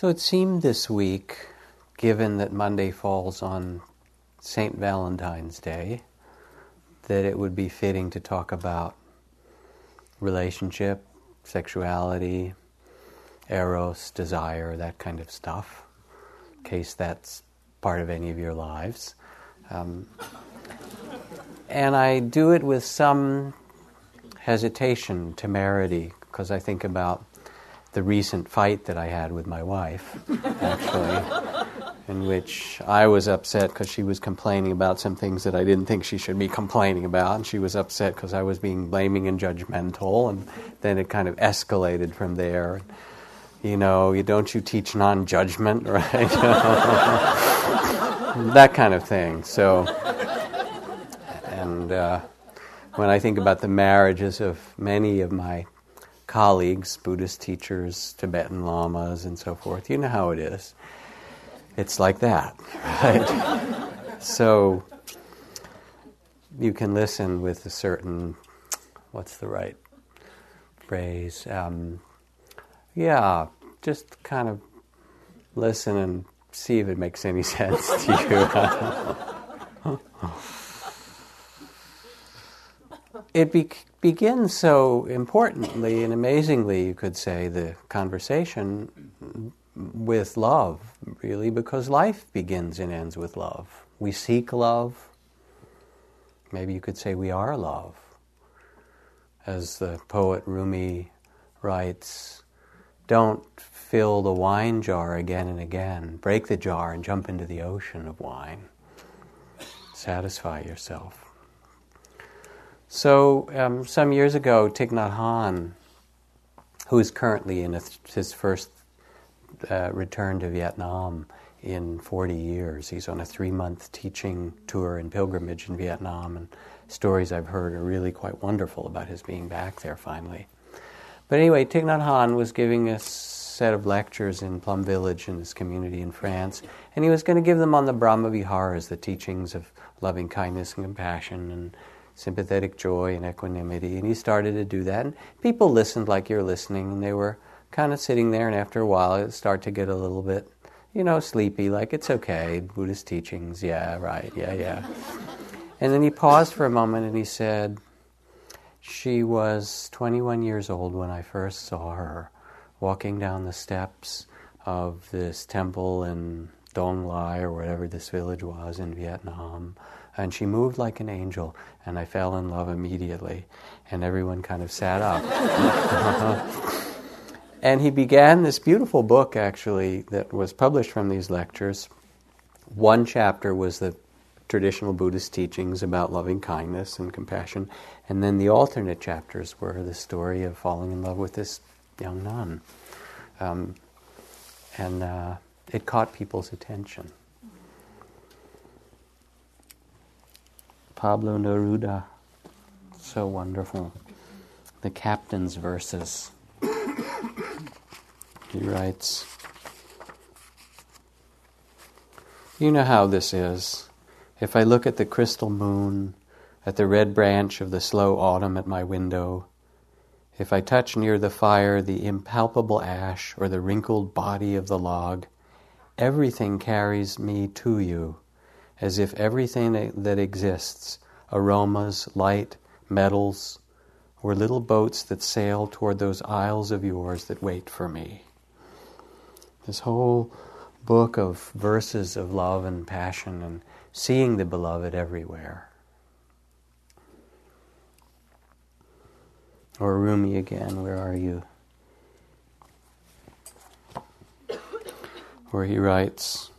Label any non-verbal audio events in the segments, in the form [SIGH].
So it seemed this week, given that Monday falls on St. Valentine's Day, that it would be fitting to talk about relationship, sexuality, eros, desire, that kind of stuff, in case that's part of any of your lives. Um, and I do it with some hesitation, temerity, because I think about the recent fight that I had with my wife, actually, in which I was upset because she was complaining about some things that I didn't think she should be complaining about, and she was upset because I was being blaming and judgmental, and then it kind of escalated from there. You know, you don't you teach non-judgment, [LAUGHS] right? [LAUGHS] that kind of thing. So, and uh, when I think about the marriages of many of my colleagues, Buddhist teachers, Tibetan lamas, and so forth. You know how it is. It's like that, [LAUGHS] right? so you can listen with a certain, what's the right phrase? Um, yeah, just kind of listen and see if it makes any [LAUGHS] sense to you. [LAUGHS] it be- begins so importantly and amazingly, you could say, the conversation with love, really, because life begins and ends with love. We seek love. Maybe you could say we are love. As the poet Rumi writes, don't fill the wine jar again and again. Break the jar and jump into the ocean of wine. Satisfy yourself. So, um, some years ago, Thich Nhat Hanh, who is currently in his first uh, return to Vietnam in 40 years, he's on a three month teaching tour and pilgrimage in Vietnam, and stories I've heard are really quite wonderful about his being back there finally. But anyway, Thich Nhat Hanh was giving a set of lectures in Plum Village in this community in France, and he was going to give them on the Brahma Viharas, the teachings of loving kindness and compassion and sympathetic joy and equanimity. And he started to do that. And people listened like you're listening, and they were kind of sitting there. And after a while, it started to get a little bit, you know, sleepy, like it's okay, Buddhist teachings, yeah, right, yeah, yeah. and then he paused for a moment and he said, She was 21 years old when I first saw her walking down the steps of this temple in Dong Lai or whatever this village was in Vietnam and she moved like an angel, and I fell in love immediately. And everyone kind of sat up. [LAUGHS] and he began this beautiful book, actually, that was published from these lectures. One chapter was the traditional Buddhist teachings about loving kindness and compassion, and then the alternate chapters were the story of falling in love with this young nun. Um, and uh, it caught people's attention. Pablo Neruda. So wonderful. The captain's verses. He writes You know how this is. If I look at the crystal moon, at the red branch of the slow autumn at my window, if I touch near the fire the impalpable ash or the wrinkled body of the log, everything carries me to you as if everything that exists aromas, light, metals were little boats that sail toward those isles of yours that wait for me. This whole book of verses of love and passion and seeing the beloved everywhere. Or Rumi again, where are you? Where he writes,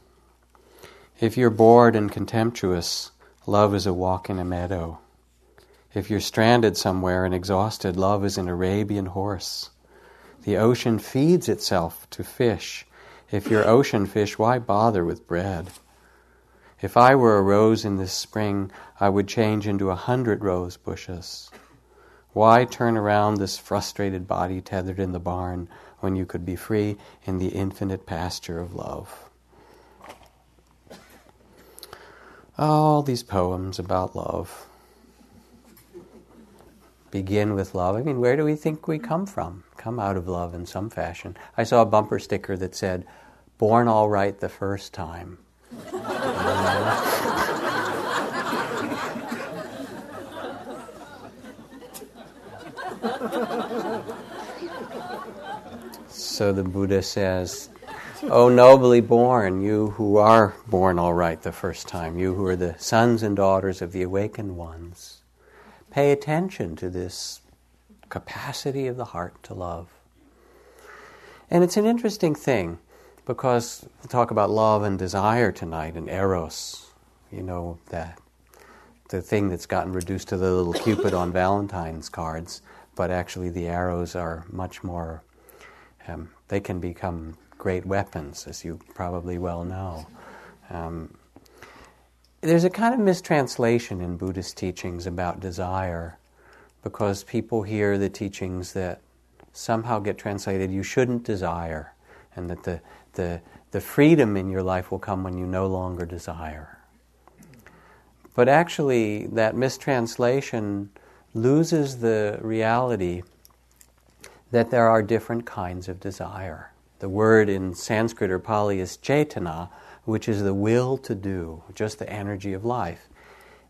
if you're bored and contemptuous, love is a walk in a meadow. If you're stranded somewhere and exhausted, love is an Arabian horse. The ocean feeds itself to fish. If you're ocean fish, why bother with bread? If I were a rose in this spring, I would change into a hundred rose bushes. Why turn around this frustrated body tethered in the barn when you could be free in the infinite pasture of love? All these poems about love begin with love. I mean, where do we think we come from? Come out of love in some fashion. I saw a bumper sticker that said, born all right the first time. [LAUGHS] so the Buddha says, Oh, nobly born, you who are born all right the first time, you who are the sons and daughters of the awakened ones, pay attention to this capacity of the heart to love. And it's an interesting thing because we'll talk about love and desire tonight and eros, you know, that the thing that's gotten reduced to the little cupid on Valentine's cards, but actually the arrows are much more, um, they can become great weapons, as you probably well know. Um, there's a kind of mistranslation in Buddhist teachings about desire because people hear the teachings that somehow get translated you shouldn't desire and that the, the, the freedom in your life will come when you no longer desire. But actually, that mistranslation loses the reality that there are different kinds of desire. The word in Sanskrit or Pali is cetana, which is the will to do, just the energy of life.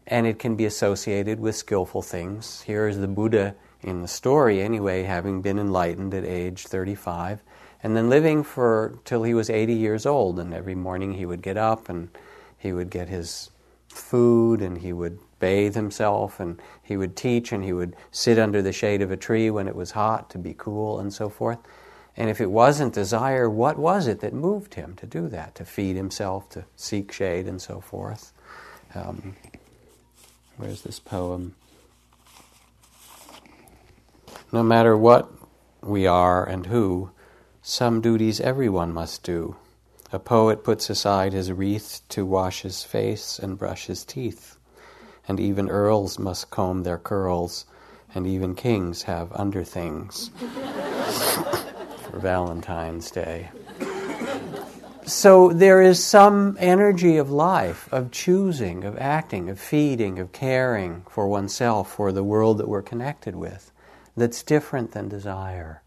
And it can be associated with skillful things. Here is the Buddha in the story, anyway, having been enlightened at age 35, and then living for till he was 80 years old. And every morning he would get up and he would get his food and he would bathe himself and he would teach and he would sit under the shade of a tree when it was hot to be cool and so forth. And if it wasn't desire, what was it that moved him to do that, to feed himself, to seek shade, and so forth? Um, where's this poem? No matter what we are and who, some duties everyone must do. A poet puts aside his wreath to wash his face and brush his teeth. And even earls must comb their curls, and even kings have underthings [LAUGHS] for Valentine's Day. So there is some energy of life, of choosing, of acting, of feeding, of caring for oneself, for the world that we're connected with, that's different than desire.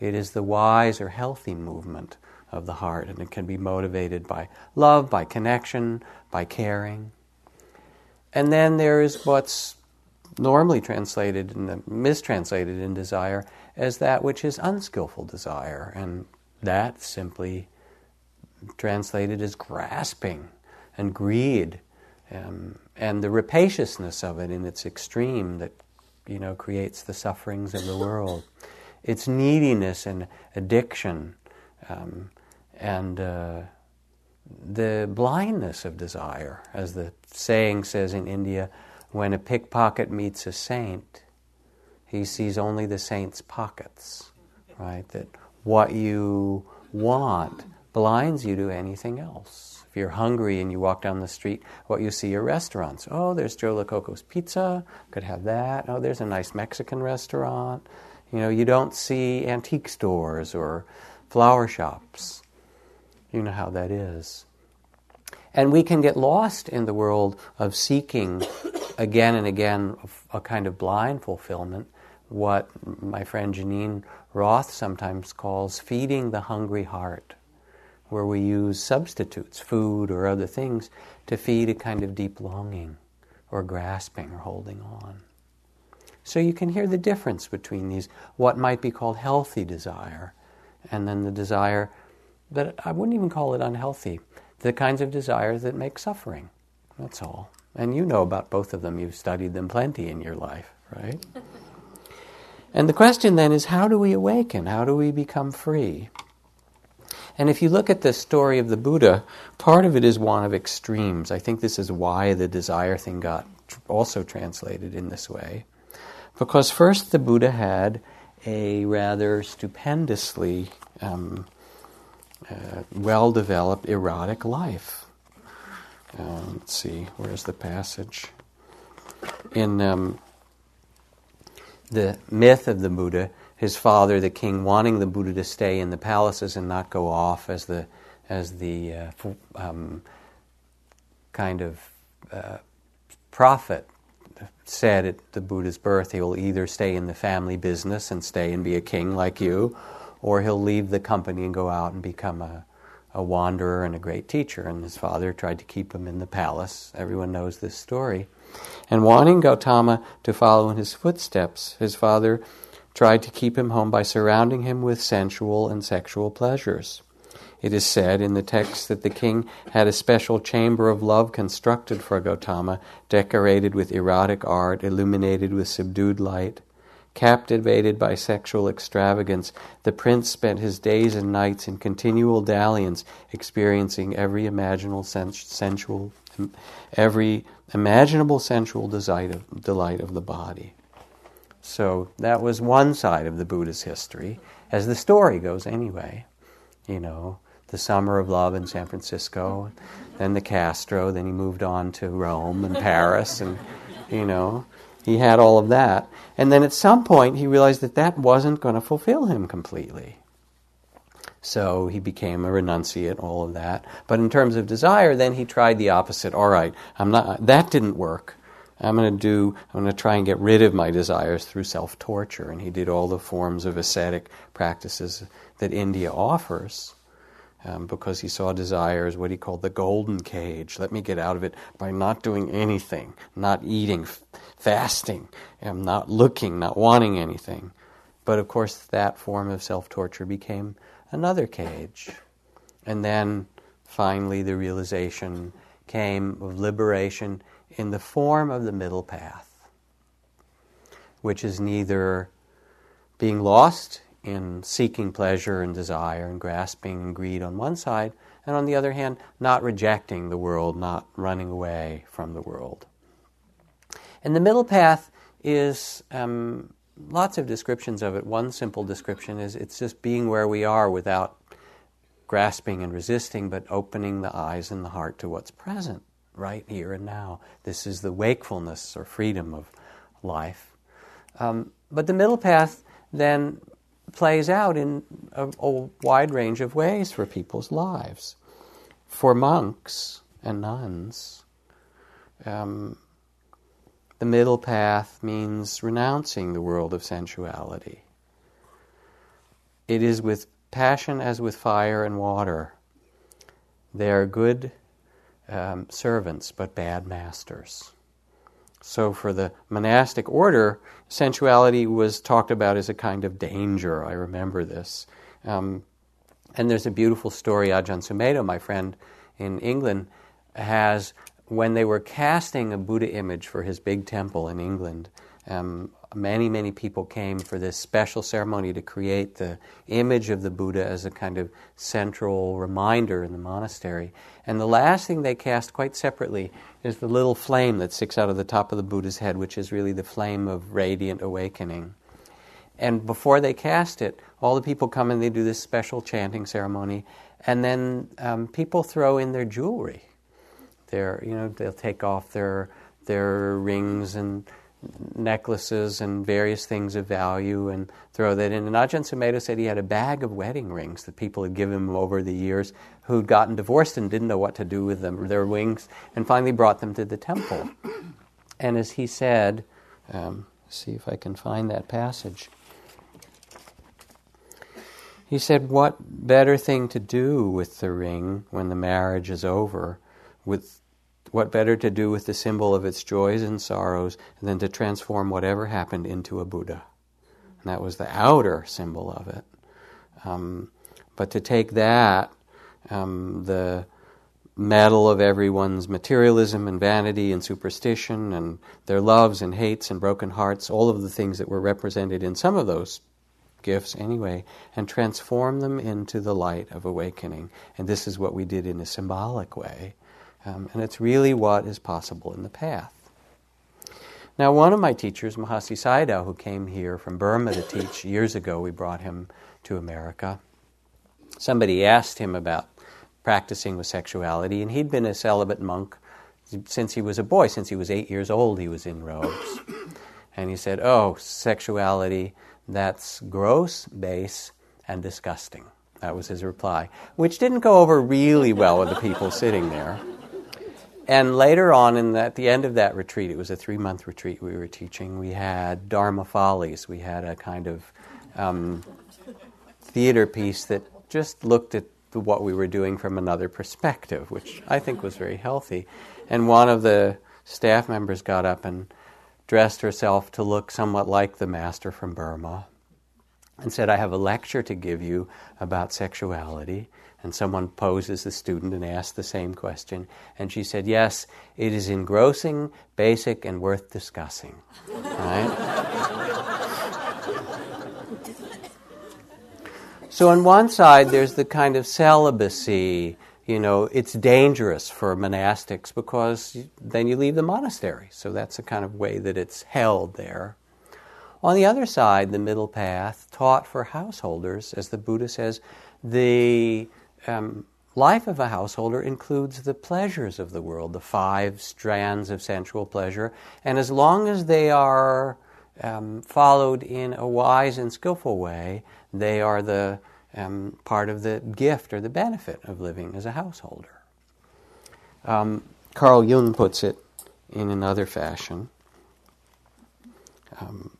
It is the wise or healthy movement of the heart, and it can be motivated by love, by connection, by caring. And then there is what's normally translated and mistranslated in desire as that which is unskillful desire, and that simply translated as grasping and greed, um, and the rapaciousness of it in its extreme that you know creates the sufferings of the world. Its neediness and addiction, um, and uh, the blindness of desire, as the saying says in India, when a pickpocket meets a saint, he sees only the saint's pockets, right? That what you want blinds you to anything else. If you're hungry and you walk down the street, what you see are restaurants. Oh, there's Joe Lococo's Pizza, could have that. Oh, there's a nice Mexican restaurant. You know, you don't see antique stores or flower shops. You know how that is. And we can get lost in the world of seeking [COUGHS] again and again a kind of blind fulfillment what my friend Geneen Roth sometimes calls feeding the hungry heart, where we use substitutes, food or other things, to feed a kind of deep longing or grasping or holding on. So you can hear the difference between these, what might be called healthy desire, and then the desire that I wouldn't even call it unhealthy, the kinds of desires that make suffering. That's all. And you know about both of them, you've studied them plenty in your life, right? [LAUGHS] And the question then is how do we awaken? How do we become free? And if you look at the story of the Buddha, part of it is one of extremes. I think this is why the desire thing got also translated in this way. Because first the Buddha had a rather stupendously um, uh, well developed erotic life. Uh, let's see, where's the passage? In um, the myth of the Buddha, his father, the king, wanting the Buddha to stay in the palaces and not go off as the as the uh, um, kind of uh, prophet said at the Buddha's birth, he will either stay in the family business and stay and be a king like you, or he'll leave the company and go out and become a, a wanderer and a great teacher, and his father tried to keep him in the palace. Everyone knows this story. And wanting Gautama to follow in his footsteps, his father tried to keep him home by surrounding him with sensual and sexual pleasures. It is said in the text that the king had a special chamber of love constructed for Gautama, decorated with erotic art, illuminated with subdued light. Captivated by sexual extravagance, the prince spent his days and nights in continual dalliance, experiencing every imaginable sensual, every imaginable sensual delight of, delight of the body. So that was one side of the Buddha's history, as the story goes anyway. You know, the summer of love in San Francisco, then the Castro, then he moved on to Rome and Paris, and, you know, he had all of that. And then at some point, he realized that that wasn't going to fulfill him completely. So he became a renunciate, all of that. But in terms of desire, then he tried the opposite. All right, I'm not. That didn't work. I'm going to do. I'm going to try and get rid of my desires through self-torture. And he did all the forms of ascetic practices that India offers. Um, because he saw desire as what he called the golden cage. Let me get out of it by not doing anything, not eating, fasting, and not looking, not wanting anything. But of course, that form of self torture became another cage. And then finally, the realization came of liberation in the form of the middle path, which is neither being lost in seeking pleasure and desire and grasping and greed on one side, and on the other hand, not rejecting the world, not running away from the world. And the middle path is um, lots of descriptions of it. One simple description is it's just being where we are without grasping and resisting, but opening the eyes and the heart to what's present right here and now. This is the wakefulness or freedom of life. Um, but the middle path then plays out in a, a wide range of ways for people's lives. For monks and nuns, um, the middle path means renouncing the world of sensuality. It is with passion as with fire and water. They are good um, servants, but bad masters. So, for the monastic order, sensuality was talked about as a kind of danger. I remember this. Um, and there's a beautiful story, Ajahn Sumedho, my friend in England, has when they were casting a Buddha image for his big temple in England, um, many, many people came for this special ceremony to create the image of the Buddha as a kind of central reminder in the monastery. And the last thing they cast, quite separately, is the little flame that sticks out of the top of the Buddha's head, which is really the flame of radiant awakening. And before they cast it, all the people come and they do this special chanting ceremony, and then um, people throw in their jewelry their, you know, they'll take off their their rings and necklaces and various things of value and throw that in. And Ajahn Sumedho said he had a bag of wedding rings that people had given him over the years who'd gotten divorced and didn't know what to do with them, their rings, and finally brought them to the temple. [COUGHS] And as he said, um, see if I can find that passage. He said, What better thing to do with the ring when the marriage is over with what better to do with the symbol of its joys and sorrows than to transform whatever happened into a Buddha? And that was the outer symbol of it. Um, but to take that, um, the metal of everyone's materialism and vanity and superstition and their loves and hates and broken hearts, all of the things that were represented in some of those gifts anyway, and transform them into the light of awakening. And this is what we did in a symbolic way. Um, and it's really what is possible in the path. Now, one of my teachers, Mahasi Sayadaw, who came here from Burma to teach years ago, we brought him to America. Somebody asked him about practicing with sexuality, and he'd been a celibate monk since he was a boy. Since he was eight years old, he was in robes. And he said, Oh, sexuality, that's gross, base, and disgusting. That was his reply, which didn't go over really well with the people sitting there. And later on, in the, at the end of that retreat, it was a three month retreat we were teaching, we had Dharma Follies. We had a kind of um, theater piece that just looked at what we were doing from another perspective, which I think was very healthy. And one of the staff members got up and dressed herself to look somewhat like the master from Burma and said, I have a lecture to give you about sexuality. And someone poses the student and asks the same question. And she said, Yes, it is engrossing, basic, and worth discussing. Right? so, on one side, there's the kind of celibacy. You know, it's dangerous for monastics because then you leave the monastery. So, that's the kind of way that it's held there. On the other side, the middle path, taught for householders, as the Buddha says, the um, life of a householder includes the pleasures of the world, the five strands of sensual pleasure, and as long as they are um, followed in a wise and skillful way, they are the um, part of the gift or the benefit of living as a householder. Um, Carl Jung puts it in another fashion. Um,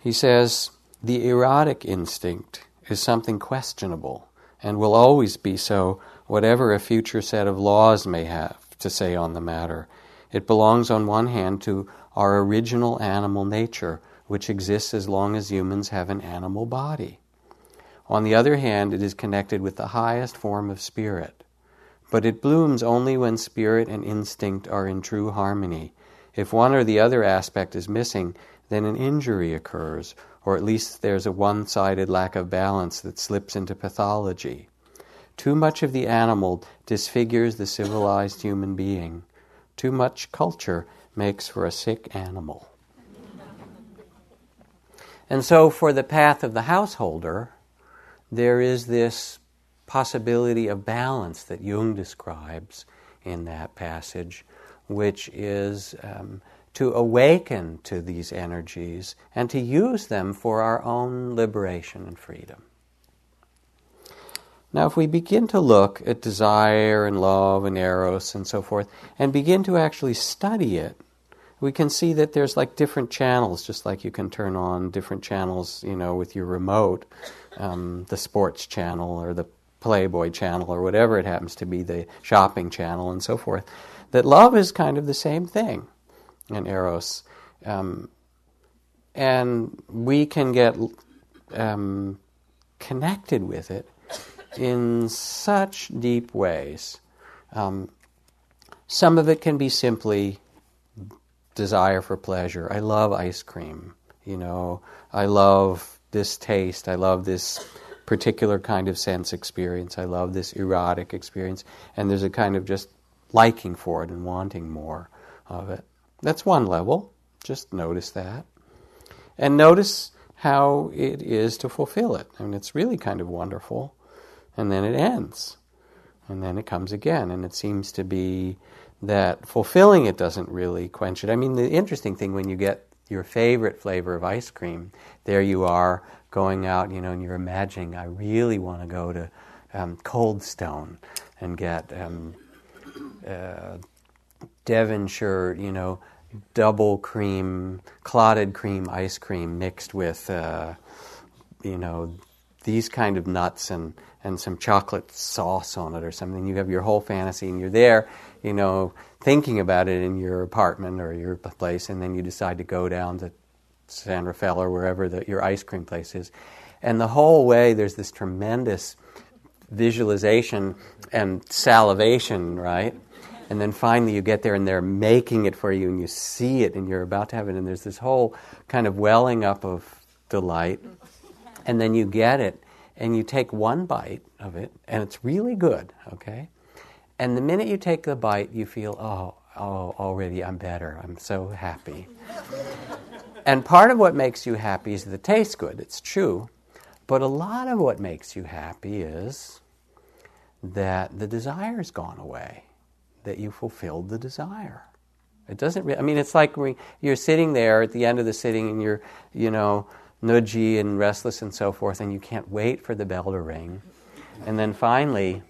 he says, the erotic instinct is something questionable and will always be so, whatever a future set of laws may have to say on the matter. It belongs, on one hand, to our original animal nature, which exists as long as humans have an animal body. On the other hand, it is connected with the highest form of spirit. But it blooms only when spirit and instinct are in true harmony. If one or the other aspect is missing, then an injury occurs, or at least there's a one sided lack of balance that slips into pathology. Too much of the animal disfigures the civilized human being. Too much culture makes for a sick animal. And so, for the path of the householder, there is this possibility of balance that Jung describes in that passage, which is um, to awaken to these energies and to use them for our own liberation and freedom. Now, if we begin to look at desire and love and eros and so forth, and begin to actually study it, we can see that there's like different channels, just like you can turn on different channels, you know, with your remote, um, the sports channel or the Playboy channel or whatever it happens to be, the shopping channel and so forth. That love is kind of the same thing and eros. Um, and we can get um, connected with it in such deep ways. Um, some of it can be simply desire for pleasure. I love ice cream. You know, I love this taste. I love this particular kind of sense experience. I love this erotic experience. And there's a kind of just liking for it and wanting more of it. That's one level. Just notice that. And notice how it is to fulfill it. I mean, it's really kind of wonderful. And then it ends. And then it comes again. And it seems to be that fulfilling it doesn't really quench it. I mean, the interesting thing when you get your favorite flavor of ice cream, there you are going out, you know, and you're imagining, I really want to go to um, Cold Stone and get um, uh, Devonshire, you know, double cream, clotted cream ice cream mixed with, uh, you know, these kind of nuts and, and some chocolate sauce on it or something. You have your whole fantasy and you're there, you know, thinking about it in your apartment or your place, and then you decide to go down to San Rafael or wherever the, your ice cream place is. And the whole way, there's this tremendous visualization and salivation, right? And then finally you get there and they're making it for you and you see it and you're about to have it and there's this whole kind of welling up of delight. And then you get it and you take one bite of it and it's really good, okay? And the minute you take the bite, you feel, oh, oh, already I'm better. I'm so happy. and part of what makes you happy is the taste good. It's true. But a lot of what makes you happy is that the desire's gone away that you fulfilled the desire. It doesn't. Re- I mean, it's like when you're sitting there at the end of the sitting, and you're, you know, nudgy and restless and so forth, and you can't wait for the bell to ring, and then finally,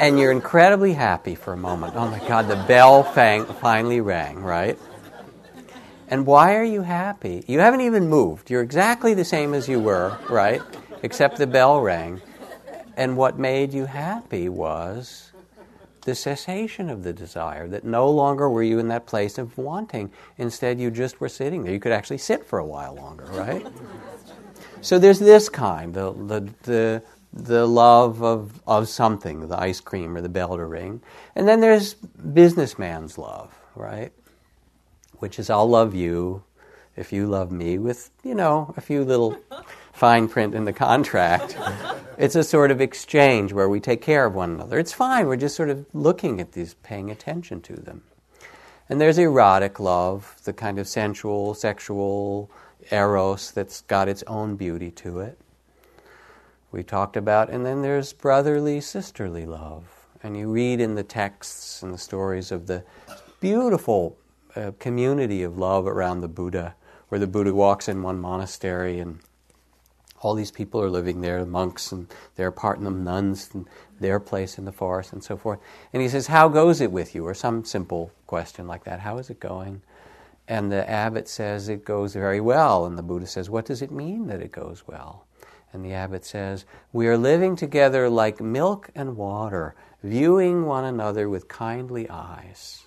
and you're incredibly happy for a moment. Oh my God, the bell fang- finally rang, right? And why are you happy? You haven't even moved. You're exactly the same as you were, right? except the bell rang. And what made you happy was the cessation of the desire, that no longer were you in that place of wanting. Instead, you just were sitting there. You could actually sit for a while longer, right? [LAUGHS] so there's this kind, the, the, the, the love of, of something, the ice cream or the bell to ring. And then there's businessman's love, right? Which is I'll love you if you love me with, you know, a few little fine print in the contract. it's a sort of exchange where we take care of one another. It's fine, we're just sort of looking at these, paying attention to them. And there's erotic love, the kind of sensual, sexual eros that's got its own beauty to it. We talked about, and then there's brotherly, sisterly love. And you read in the texts and the stories of the beautiful uh, community of love around the Buddha, where the Buddha walks in one monastery and all these people are living there, monks, and they're part of them, nuns, and their place in the forest, and so forth. And he says, How goes it with you? Or some simple question like that How is it going? And the abbot says, It goes very well. And the Buddha says, What does it mean that it goes well? And the abbot says, We are living together like milk and water, viewing one another with kindly eyes.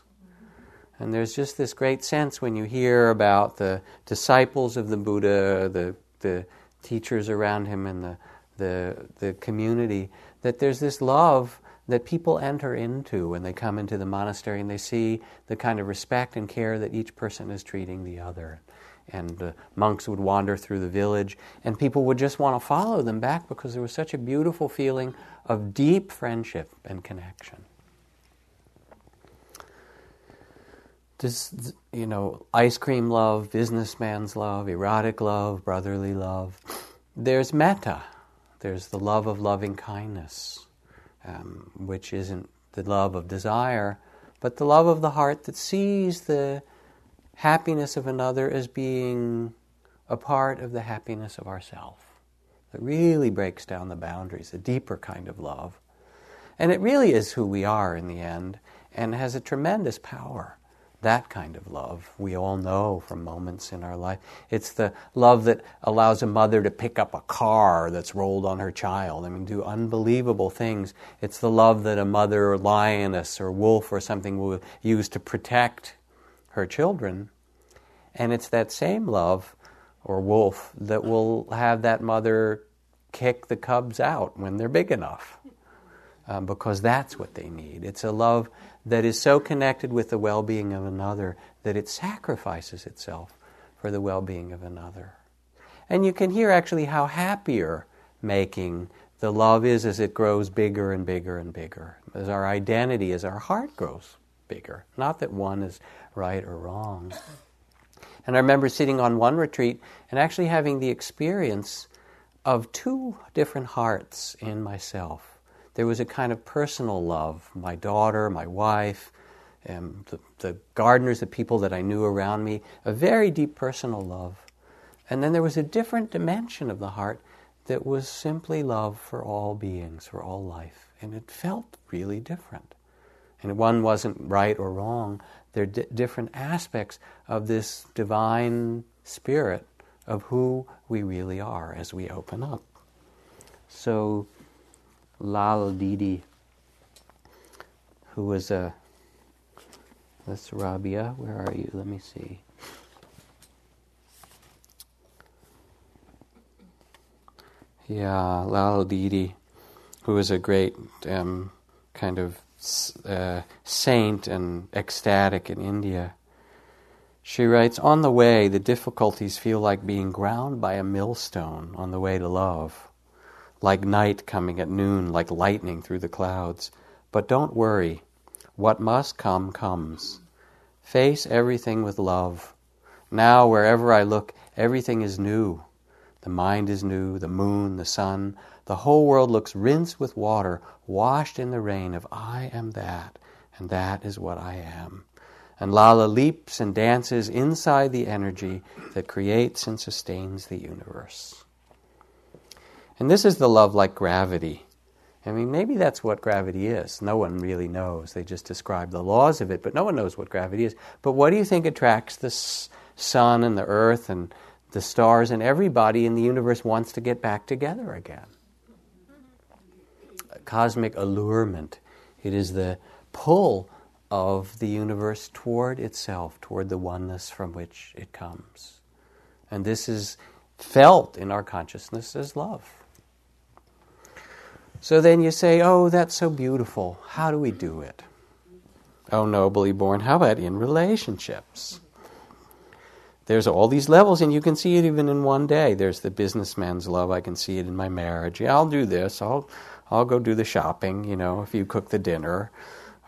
And there's just this great sense when you hear about the disciples of the Buddha, the, the teachers around him and the, the, the community, that there's this love that people enter into when they come into the monastery and they see the kind of respect and care that each person is treating the other. And the monks would wander through the village, and people would just want to follow them back because there was such a beautiful feeling of deep friendship and connection. Does, you know, ice cream love, businessman's love, erotic love, brotherly love. There's metta. There's the love of loving kindness, um, which isn't the love of desire, but the love of the heart that sees the happiness of another as being a part of the happiness of ourself. That really breaks down the boundaries, a deeper kind of love. And it really is who we are in the end and has a tremendous power that kind of love we all know from moments in our life. It's the love that allows a mother to pick up a car that's rolled on her child. I mean, do unbelievable things. It's the love that a mother or lioness or wolf or something will use to protect her children. And it's that same love or wolf that will have that mother kick the cubs out when they're big enough. Um, because that's what they need. It's a love that is so connected with the well being of another that it sacrifices itself for the well being of another. And you can hear actually how happier making the love is as it grows bigger and bigger and bigger, as our identity, as our heart grows bigger. Not that one is right or wrong. And I remember sitting on one retreat and actually having the experience of two different hearts in myself there was a kind of personal love. My daughter, my wife, and the, the gardeners, the people that I knew around me, a very deep personal love. And then there was a different dimension of the heart that was simply love for all beings, for all life. And it felt really different. And one wasn't right or wrong. They're different aspects of this divine spirit of who we really are as we open up. So Lal Didi, who was a. That's Rabia. Where are you? Let me see. Yeah, Lal Didi, who was a great um, kind of uh, saint and ecstatic in India. She writes, On the way, the difficulties feel like being ground by a millstone on the way to love like night coming at noon, like lightning through the clouds. But don't worry. What must come, comes. Face everything with love. Now, wherever I look, everything is new. The mind is new, the moon, the sun. The whole world looks rinsed with water, washed in the rain of I am that, and that is what I am. And Lala leaps and dances inside the energy that creates and sustains the universe. And this is the love like gravity. I mean, maybe that's what gravity is. No one really knows. They just describe the laws of it, but no one knows what gravity is. But what do you think attracts the sun and the earth and the stars and everybody in the universe wants to get back together again. Cosmic allurement. It is the pull of the universe toward itself, toward the oneness from which it comes. And this is felt in our consciousness as love. So then you say, Oh, that's so beautiful. How do we do it? Oh, nobly born, how about in relationships? There's all these levels, and you can see it even in one day. There's the businessman's love. I can see it in my marriage. Yeah, I'll do this. I'll, I'll go do the shopping, you know, if you cook the dinner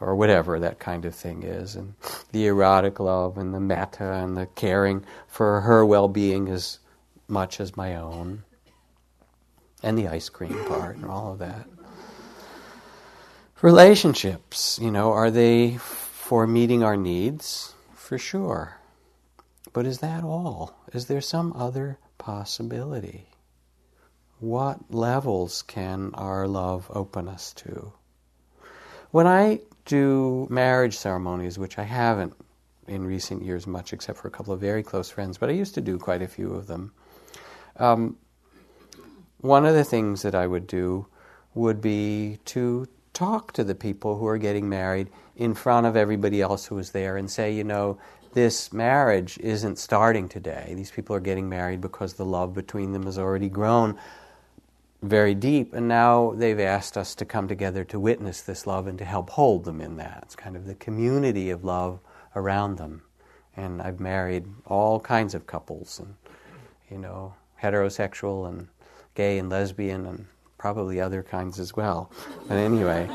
or whatever that kind of thing is. And the erotic love and the metta and the caring for her well being as much as my own. And the ice cream part and all of that. Relationships, you know, are they for meeting our needs? For sure. But is that all? Is there some other possibility? What levels can our love open us to? When I do marriage ceremonies, which I haven't in recent years much, except for a couple of very close friends, but I used to do quite a few of them. Um, one of the things that I would do would be to talk to the people who are getting married in front of everybody else who is there and say, you know, this marriage isn't starting today. These people are getting married because the love between them has already grown very deep, and now they've asked us to come together to witness this love and to help hold them in that. It's kind of the community of love around them. And I've married all kinds of couples, and you know, heterosexual and gay and lesbian, and probably other kinds as well. But anyway,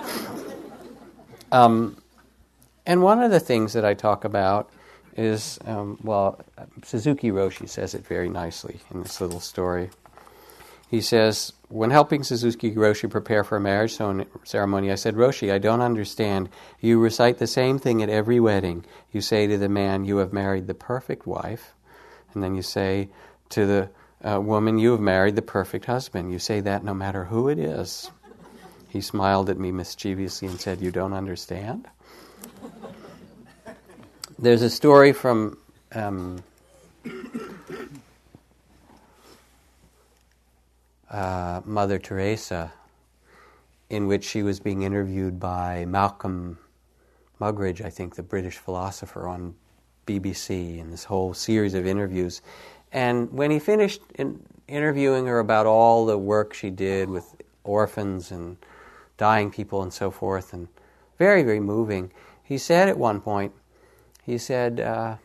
um, and one of the things that I talk about is, um, well, Suzuki Roshi says it very nicely in this little story. He says, when helping Suzuki Roshi prepare for a marriage ceremony, I said, Roshi, I don't understand. You recite the same thing at every wedding. You say to the man, You have married the perfect wife. And then you say to the uh, woman, You have married the perfect husband. You say that no matter who it is. He smiled at me mischievously and said, You don't understand? There's a story from um, uh, Mother Teresa, in which she was being interviewed by Malcolm Muggeridge, I think, the British philosopher, on BBC, in this whole series of interviews. And when he finished in interviewing her about all the work she did with orphans and dying people and so forth, and very, very moving, he said at one point, he said, uh,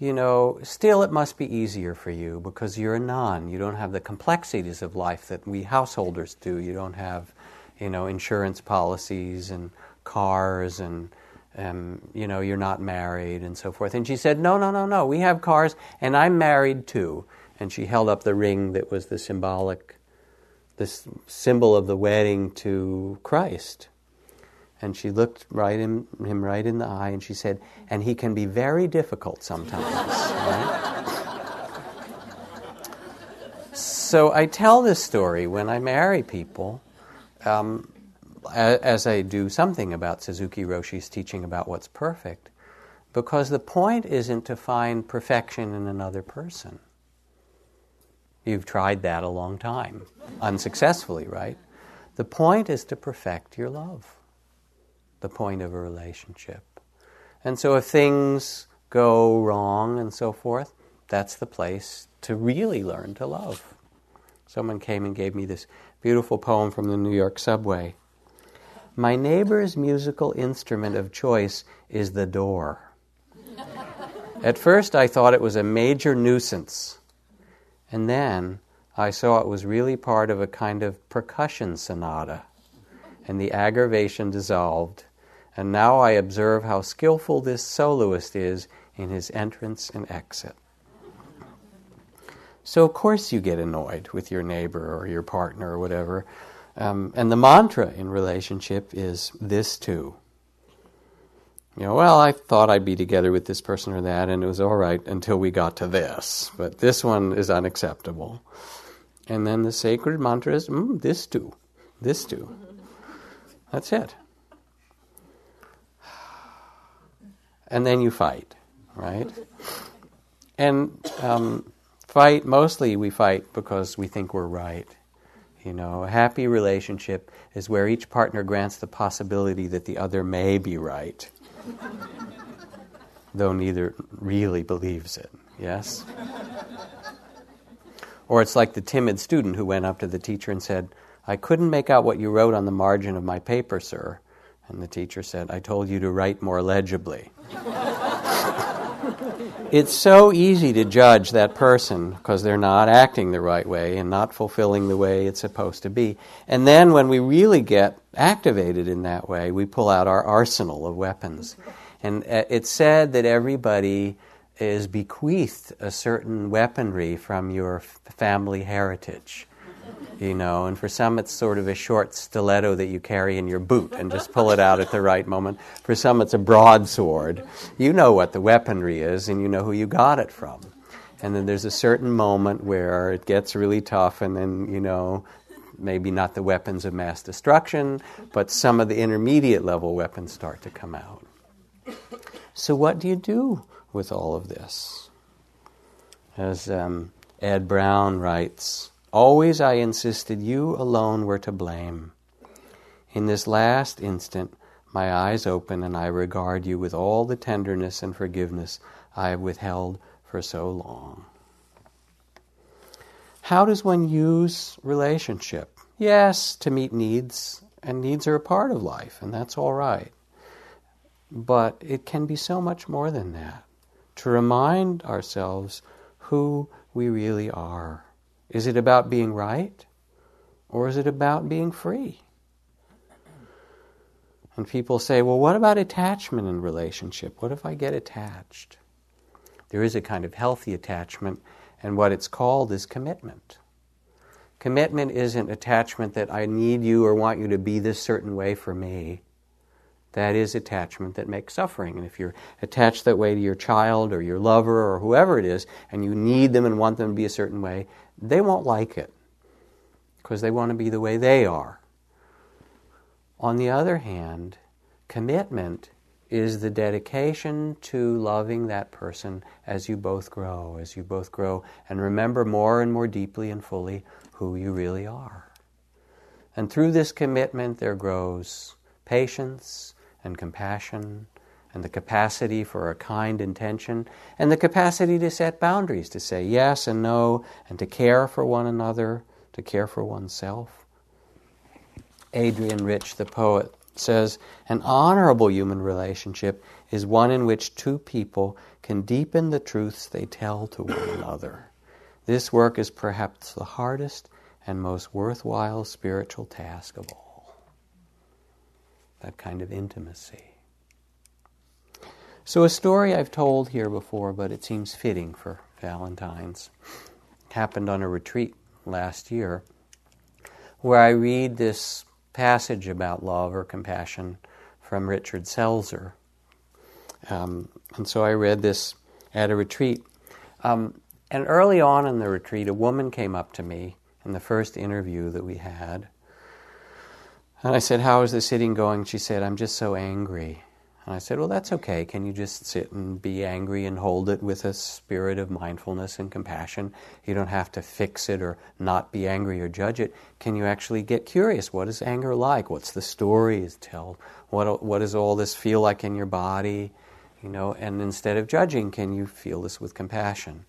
you know, still it must be easier for you because you're a nun. You don't have the complexities of life that we householders do. You don't have, you know, insurance policies and cars and, um, you know, you're not married and so forth. And she said, no, no, no, no. We have cars and I'm married too. And she held up the ring that was the symbolic, this symbol of the wedding to Christ. And she looked right in, him right in the eye and she said, and he can be very difficult sometimes. [LAUGHS] right? So I tell this story when I marry people, um, as I do something about Suzuki Roshi's teaching about what's perfect, because the point isn't to find perfection in another person. You've tried that a long time, unsuccessfully, right? The point is to perfect your love the point of a relationship. And so if things go wrong and so forth, that's the place to really learn to love. Someone came and gave me this beautiful poem from the New York subway. My neighbor's musical instrument of choice is the door. At first, I thought it was a major nuisance. And then I saw it was really part of a kind of percussion sonata. And the aggravation dissolved, and now I observe how skillful this soloist is in his entrance and exit. So, of course, you get annoyed with your neighbor or your partner or whatever. Um, and the mantra in relationship is this too. You know, well, I thought I'd be together with this person or that, and it was all right until we got to this. But this one is unacceptable. And then the sacred mantra is mm, this too, this too. That's it. and then you fight, right? And um, fight, mostly we fight because we think we're right. You know, a happy relationship is where each partner grants the possibility that the other may be right, [LAUGHS] though neither really believes it. Yes? Or it's like the timid student who went up to the teacher and said, I couldn't make out what you wrote on the margin of my paper, sir. And the teacher said, I told you to write more legibly. [LAUGHS] it's so easy to judge that person because they're not acting the right way and not fulfilling the way it's supposed to be. And then when we really get activated in that way, we pull out our arsenal of weapons. And uh, it's said that everybody is bequeathed a certain weaponry from your family heritage you know, and for some it's sort of a short stiletto that you carry in your boot and just pull it out at the right moment. For some it's a broadsword. You know what the weaponry is and you know who you got it from. And then there's a certain moment where it gets really tough and then, you know, maybe not the weapons of mass destruction, but some of the intermediate level weapons start to come out. So what do you do with all of this? As um, Ed Brown writes, Always I insisted you alone were to blame. In this last instant, my eyes open and I regard you with all the tenderness and forgiveness I have withheld for so long. How does one use relationship? Yes, to meet needs, and needs are a part of life, and that's all right. But it can be so much more than that. To remind ourselves who we really are. Is it about being right? Or is it about being free? And people say, well, what about attachment in relationship? What if I get attached? There is a kind of healthy attachment, and what it's called is commitment. Commitment isn't attachment that I need you or want you to be this certain way for me. That is attachment that makes suffering. And if you're attached that way to your child or your lover or whoever it is, and you need them and want them to be a certain way, they won't like it because they want to be the way they are. On the other hand, commitment is the dedication to loving that person as you both grow, as you both grow and remember more and more deeply and fully who you really are. And through this commitment, there grows patience and compassion and the capacity for a kind intention, and the capacity to set boundaries, to say yes and no, and to care for one another, to care for oneself. Adrienne Rich, the poet, says An honorable human relationship is one in which two people can deepen the truths they tell to one another. This work is perhaps the hardest and most worthwhile spiritual task of all. That kind of intimacy. So, a story I've told here before, but it seems fitting for Valentine's, happened on a retreat last year where I read this passage about love or compassion from Richard Selzer. Um, and so I read this at a retreat. Um, and early on in the retreat, a woman came up to me in the first interview that we had. And I said, How is the sitting going? She said, I'm just so angry. And I said, Well, that's okay. Can you just sit and be angry and hold it with a spirit of mindfulness and compassion? You don't have to fix it or not be angry or judge it. Can you actually get curious? What is anger like? What's the story is tell? What, what does all this feel like in your body? You know, and instead of judging, can you feel this with compassion?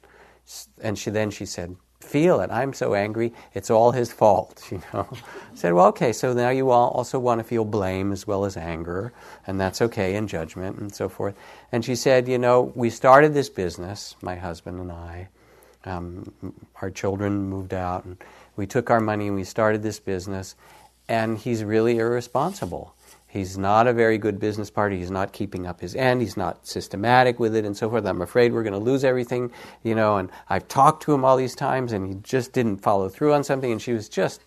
And she, then she said, feel it. I'm so angry. It's all his fault, [LAUGHS] you know. I said, well, okay, so now you all also want to feel blame as well as anger, and that's okay, and judgment and so forth. And she said, you know, we started this business, my husband and I. Um, our children moved out, and we took our money and we started this business, and he's really irresponsible. He's not a very good business partner. He's not keeping up his end. He's not systematic with it and so forth. I'm afraid we're going to lose everything, you know. And I've talked to him all these times, and he just didn't follow through on something. And she was just,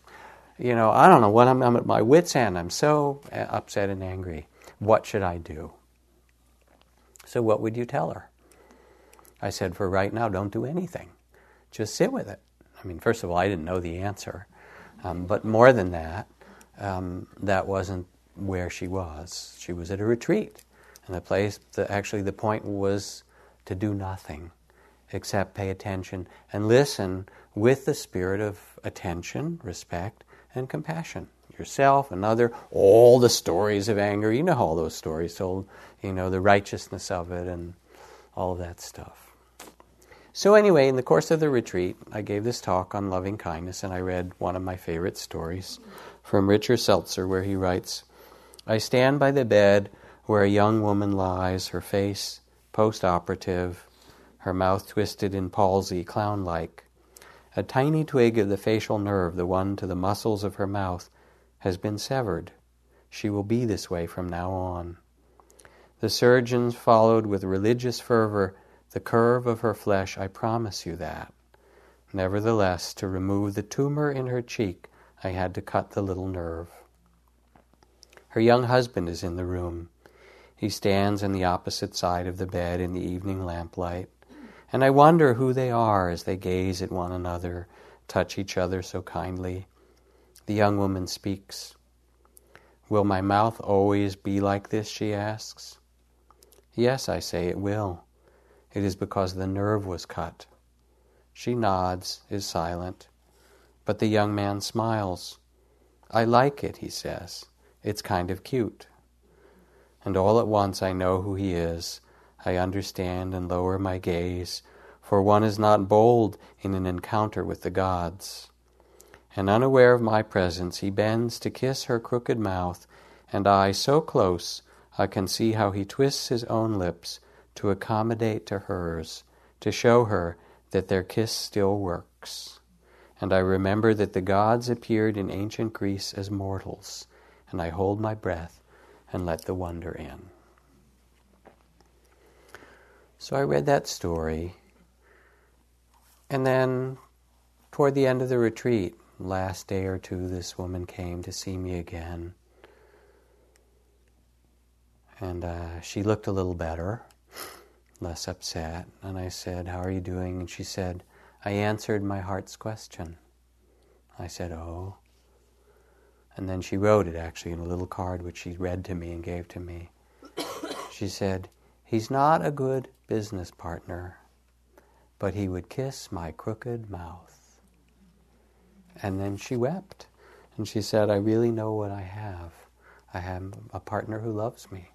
you know, I don't know what I'm, I'm at my wits' end. I'm so uh, upset and angry. What should I do? So, what would you tell her? I said, for right now, don't do anything. Just sit with it. I mean, first of all, I didn't know the answer. Um, but more than that, um, that wasn't where she was. She was at a retreat. And the place, the, actually, the point was to do nothing except pay attention and listen with the spirit of attention, respect, and compassion. Yourself, another, all the stories of anger, you know all those stories told, you know, the righteousness of it and all that stuff. So, anyway, in the course of the retreat, I gave this talk on loving kindness, and I read one of my favorite stories from Richard Selzer, where he writes I stand by the bed where a young woman lies, her face post operative, her mouth twisted in palsy, clown like. A tiny twig of the facial nerve, the one to the muscles of her mouth, has been severed. She will be this way from now on. The surgeons followed with religious fervor the curve of her flesh, I promise you that. Nevertheless, to remove the tumor in her cheek, I had to cut the little nerve. Her young husband is in the room. He stands on the opposite side of the bed in the evening lamplight, and I wonder who they are as they gaze at one another, touch each other so kindly. The young woman speaks. Will my mouth always be like this? she asks. Yes, I say, it will. It is because the nerve was cut. She nods, is silent. But the young man smiles. I like it, he says. It's kind of cute. And all at once I know who he is. I understand and lower my gaze, for one is not bold in an encounter with the gods. And unaware of my presence, he bends to kiss her crooked mouth, and I, so close, I can see how he twists his own lips to accommodate to hers, to show her that their kiss still works. And I remember that the gods appeared in ancient Greece as mortals, and I hold my breath and let the wonder in. So I read that story, and then toward the end of the retreat, last day or two, this woman came to see me again. And uh, she looked a little better [LAUGHS] less upset. And I said, How are you doing? And she said, I answered my heart's question. I said, Oh. And then she wrote it actually in a little card which she read to me and gave to me. [COUGHS] She said, He's not a good business partner, but he would kiss my crooked mouth. And then she wept. And she said, I really know what I have. I have a partner who loves me.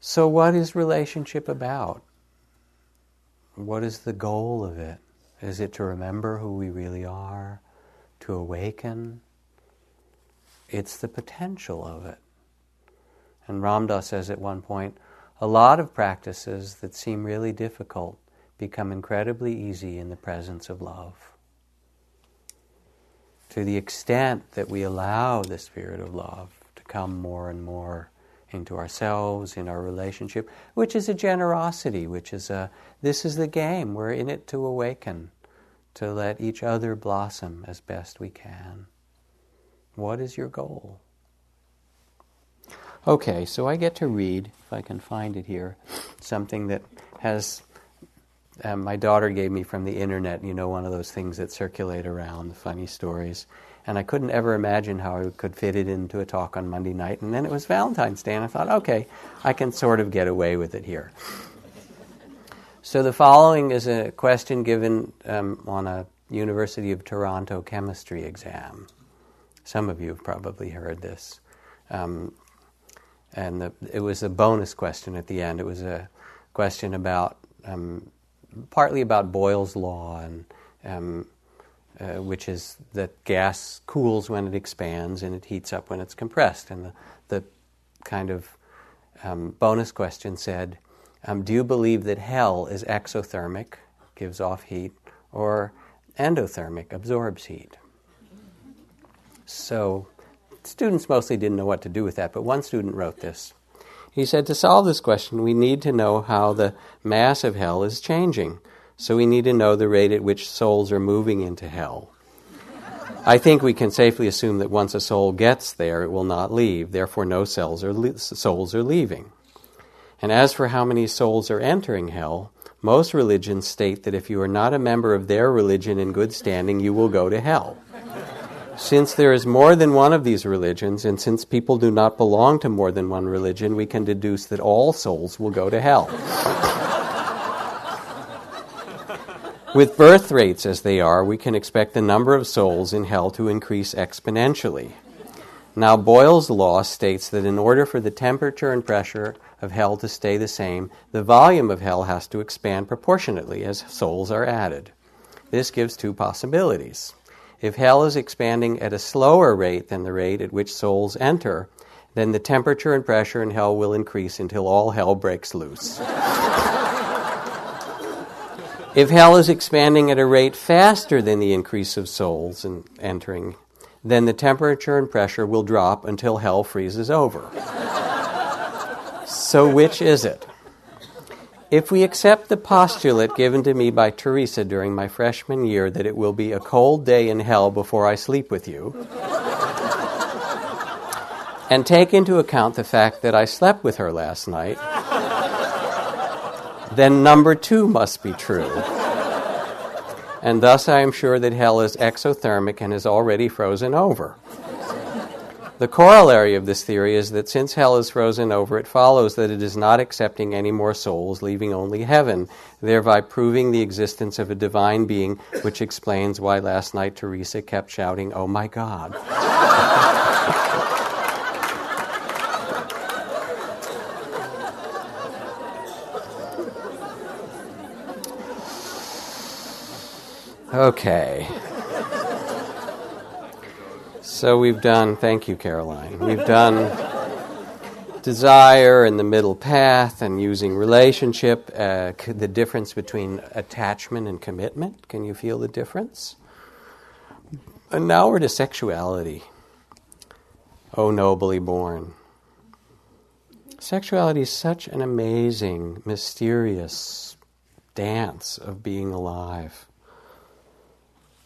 So, what is relationship about? What is the goal of it? Is it to remember who we really are? To awaken? It's the potential of it. And Ram Dass says at one point a lot of practices that seem really difficult become incredibly easy in the presence of love. To the extent that we allow the spirit of love to come more and more into ourselves, in our relationship, which is a generosity, which is a, this is the game. We're in it to awaken, to let each other blossom as best we can. What is your goal? Okay, so I get to read, if I can find it here, something that has um, my daughter gave me from the internet, you know, one of those things that circulate around, the funny stories and I couldn't ever imagine how I could fit it into a talk on Monday night. And then it was Valentine's Day, and I thought, okay, I can sort of get away with it here. So the following is a question given um, on a University of Toronto chemistry exam. Some of you have probably heard this. Um, and the, it was a bonus question at the end. It was a question about, um, partly about Boyle's law and um, uh, which is that gas cools when it expands and it heats up when it's compressed. And the, the kind of um, bonus question said, um, Do you believe that hell is exothermic, gives off heat, or endothermic, absorbs heat? So students mostly didn't know what to do with that, but one student wrote this. He said, To solve this question, we need to know how the mass of hell is changing. So we need to know the rate at which souls are moving into hell. I think we can safely assume that once a soul gets there, it will not leave. Therefore, no cells are le- souls are leaving. And as for how many souls are entering hell, most religions state that if you are not a member of their religion in good standing, you will go to hell. Since there is more than one of these religions, and since people do not belong to more than one religion, we can deduce that all souls will go to hell. With birth rates as they are, we can expect the number of souls in hell to increase exponentially. Now, Boyle's law states that in order for the temperature and pressure of hell to stay the same, the volume of hell has to expand proportionately as souls are added. This gives two possibilities. If hell is expanding at a slower rate than the rate at which souls enter, then the temperature and pressure in hell will increase until all hell breaks loose. if hell is expanding at a rate faster than the increase of souls in entering, then the temperature and pressure will drop until hell freezes over. so, which is it? If we accept the postulate given to me by Teresa during my freshman year that it will be a cold day in hell before I sleep with you, and take into account the fact that I slept with her last night, then number two must be true. And thus I am sure that hell is exothermic and has already frozen over. The corollary of this theory is that since hell is frozen over, it follows that it is not accepting any more souls, leaving only heaven, thereby proving the existence of a divine being, which explains why last night Teresa kept shouting, Oh my God. Okay. So we've done, thank you, Caroline. We've done desire and the middle path and using relationship, uh, the difference between attachment and commitment. Can you feel the difference? And now we're to sexuality. Oh, nobly born. Sexuality is such an amazing, mysterious dance of being alive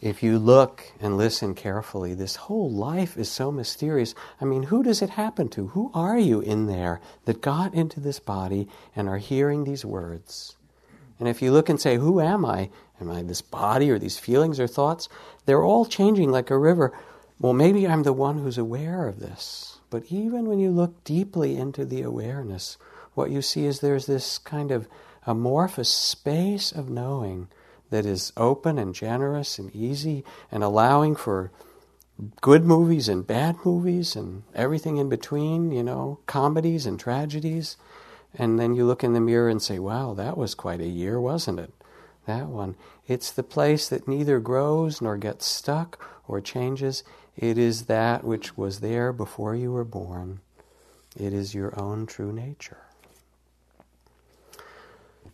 if you look and listen carefully, this whole life is so mysterious. I mean, who does it happen to? Who are you in there that got into this body and are hearing these words? And if you look and say, Who am I? Am I this body or these feelings or thoughts? They're all changing like a river. Well, maybe I'm the one who's aware of this. But even when you look deeply into the awareness, what you see is there's this kind of amorphous space of knowing that is open and generous and easy and allowing for good movies and bad movies and everything in between, you know, comedies and tragedies. And then you look in the mirror and say, wow, that was quite a year, wasn't it? That one. It's the place that neither grows nor gets stuck or changes. It is that which was there before you were born. It is your own true nature.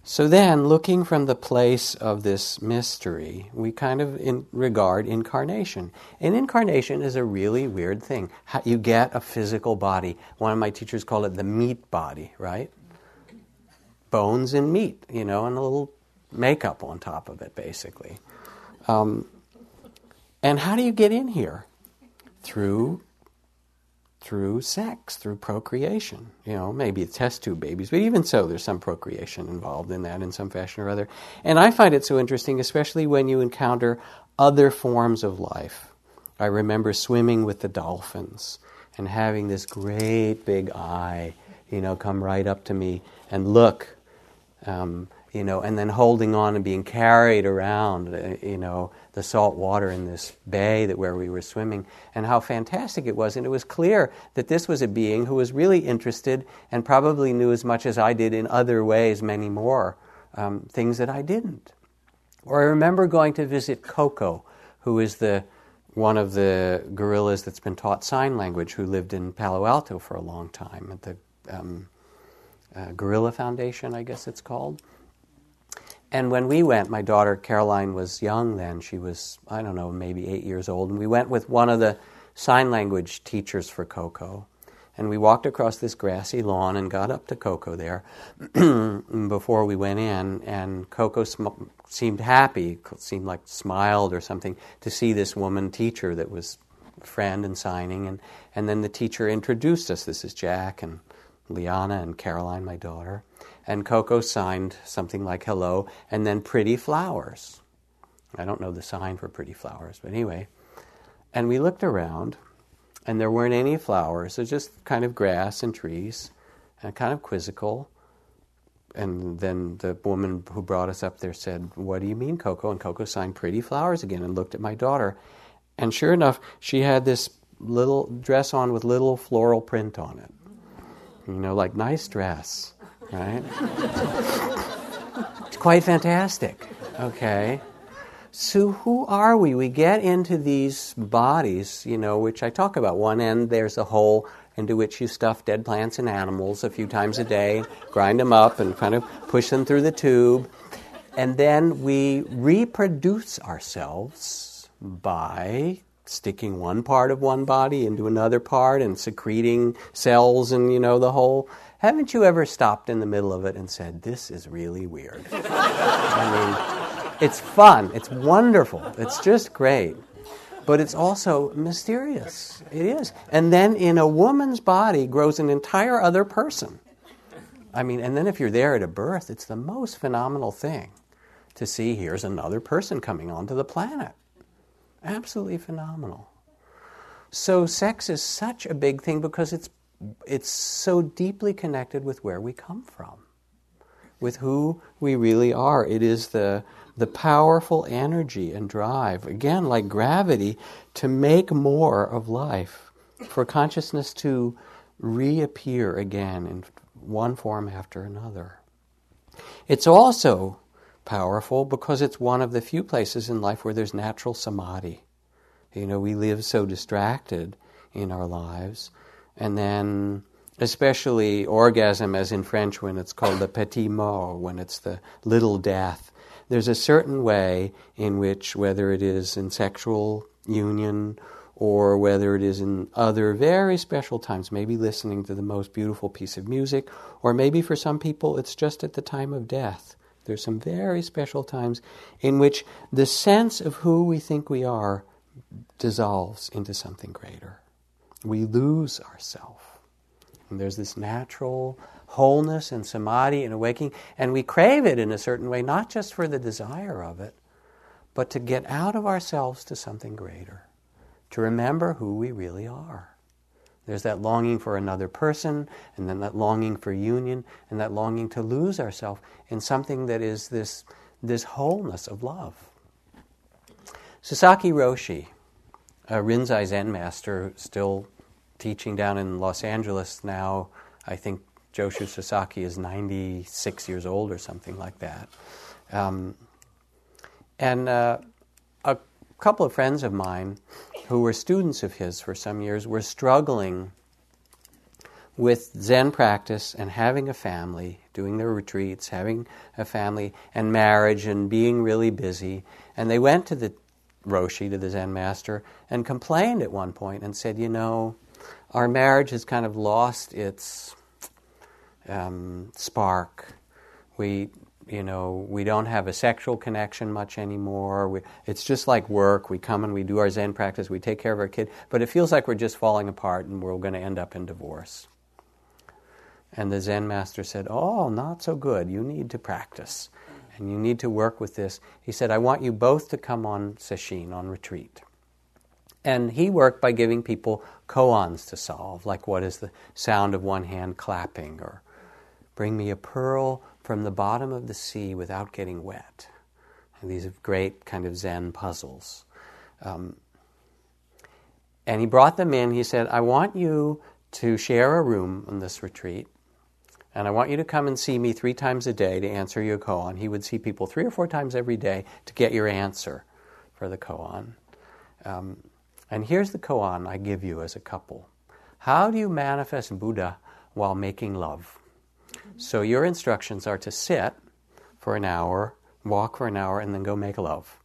So then, looking from the place of this mystery, we kind of in regard incarnation. And incarnation is a really weird thing. How you get a physical body. One of my teachers called it the meat body, right? Bones and meat, you know, and a little makeup on top of it, basically. Um, and how do you get in here? Through through sex, through procreation. You know, maybe test tube babies, but even so, there's some procreation involved in that in some fashion or other. And I find it so interesting, especially when you encounter other forms of life. I remember swimming with the dolphins and having this great big eye, you know, come right up to me and look. Um, you know, and then holding on and being carried around, uh, you know, the salt water in this bay that where we were swimming, and how fantastic it was. And it was clear that this was a being who was really interested and probably knew as much as I did in other ways, many more um, things that I didn't. Or I remember going to visit Koko, who is the one of the gorillas that's been taught sign language, who lived in Palo Alto for a long time at the um, uh, Gorilla Foundation, I guess it's called. And when we went, my daughter Caroline was young then. She was, I don't know, maybe eight years old. And we went with one of the sign language teachers for Koko. And we walked across this grassy lawn and got up to Koko there [CLEARS THROAT] before we went in. And Koko sm- seemed happy, seemed like smiled or something to see this woman teacher that was friend and signing. And, and then the teacher introduced us. This is Jack and Liana and Caroline, my daughter and Koko signed something like hello and then pretty flowers. I don't know the sign for pretty flowers, but anyway. And we looked around and there weren't any flowers, it was just kind of grass and trees and kind of quizzical. and then the woman who brought us up there said, What do you mean, Koko? And Koko signed Pretty Flowers again and looked at my daughter. And sure enough, she had this little dress on with little floral print on it. You know, like nice dress, right? it's quite fantastic, okay? So, who are we? We get into these bodies, you know, which I talk about. One end, there's a hole into which you stuff dead plants and animals a few times a day, grind them up, and kind of push them through the tube. And then we reproduce ourselves by sticking one part of one body into another part and secreting cells and, you know, the whole. Haven't you ever stopped in the middle of it and said, This is really weird? [LAUGHS] I mean, it's fun, it's wonderful, it's just great but it's also mysterious. It is. And then in a woman's body grows an entire other person. I mean, and then if you're there at a birth, it's the most phenomenal thing to see here's another person coming onto the planet. Absolutely phenomenal. So sex is such a big thing because it's it's so deeply connected with where we come from, with who we really are. It is the the powerful energy and drive, again, like gravity, to make more of life, for consciousness to reappear again in one form after another. It's also powerful because it's one of the few places in life where there's natural samadhi. You know, we live so distracted in our lives, and then especially orgasm, as in French, when it's called the petit mort, when it's the little death, there's a certain way in which, whether it is in sexual union or whether it is in other very special times, maybe listening to the most beautiful piece of music, or maybe for some people it's just at the time of death. There's some very special times in which the sense of who we think we are dissolves into something greater. We lose ourselves. And there's this natural wholeness and samadhi and awakening, and we crave it in a certain way, not just for the desire of it, but to get out of ourselves to something greater, to remember who we really are. There's that longing for another person, and then that longing for union, and that longing to lose ourselves in something that is this, this wholeness of love. Sasaki Roshi, a Rinzai Zen master, still teaching down in Los Angeles now, I think Joshu Sasaki is 96 years old or something like that. Um, and uh, a couple of friends of mine who were students of his for some years were struggling with Zen practice and having a family, doing their retreats, having a family and marriage and being really busy. And they went to the Roshi, to the Zen master, and complained at one point and said, You know, our marriage has kind of lost its um, spark. We, you know, we don't have a sexual connection much anymore. We, it's just like work. We come and we do our Zen practice. We take care of our kid, but it feels like we're just falling apart and we're going to end up in divorce. And the Zen master said, "Oh, not so good. You need to practice, and you need to work with this." He said, "I want you both to come on sesshin on retreat." And he worked by giving people koans to solve, like what is the sound of one hand clapping or Bring me a pearl from the bottom of the sea without getting wet. And these are great kind of Zen puzzles. Um, and he brought them in. He said, I want you to share a room on this retreat. And I want you to come and see me three times a day to answer your koan. He would see people three or four times every day to get your answer for the koan. Um, and here's the koan I give you as a couple How do you manifest Buddha while making love? So your instructions are to sit for an hour, walk for an hour, and then go make love.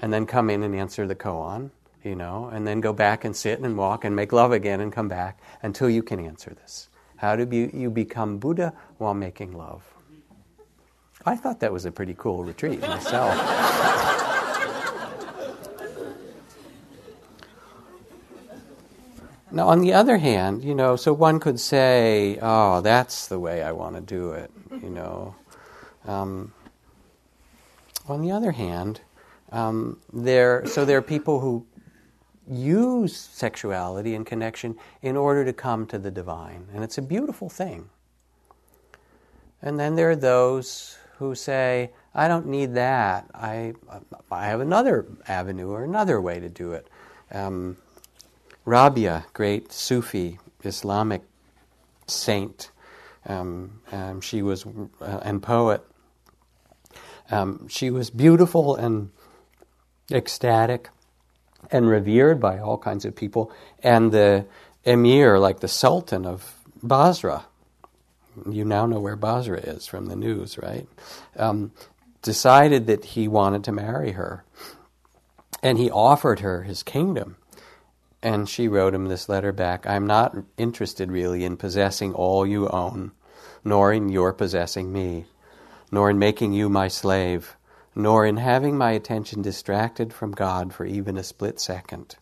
And then come in and answer the koan, you know, and then go back and sit and walk and make love again and come back until you can answer this. How do you, you become Buddha while making love? I thought that was a pretty cool retreat myself. [LAUGHS] Now, on the other hand, you know, so one could say, oh, that's the way I want to do it, you know. Um, on the other hand, um, there, so there are people who use sexuality and connection in order to come to the divine, and it's a beautiful thing. And then there are those who say, I don't need that. I, I have another avenue or another way to do it. Um, Rabia, great Sufi Islamic saint, um, um, she was uh, and poet. Um, she was beautiful and ecstatic and revered by all kinds of people. And the emir, like the sultan of Basra, you now know where Basra is from the news, right? Um, decided that he wanted to marry her. And he offered her his kingdom. And she wrote him this letter back I'm not interested really in possessing all you own, nor in your possessing me, nor in making you my slave, nor in having my attention distracted from God for even a split second.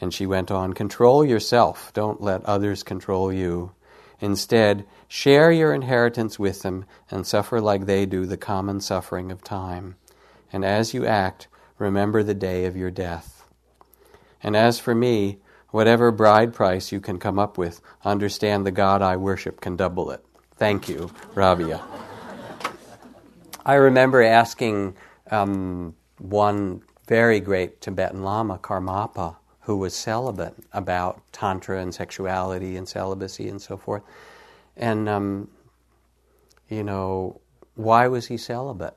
And she went on Control yourself, don't let others control you. Instead, share your inheritance with them and suffer like they do the common suffering of time. And as you act, remember the day of your death. And as for me, whatever bride price you can come up with, understand the God I worship can double it. Thank you, Rabia. I remember asking um, one very great Tibetan Lama, Karmapa, who was celibate about Tantra and sexuality and celibacy and so forth. And, um, you know, why was he celibate?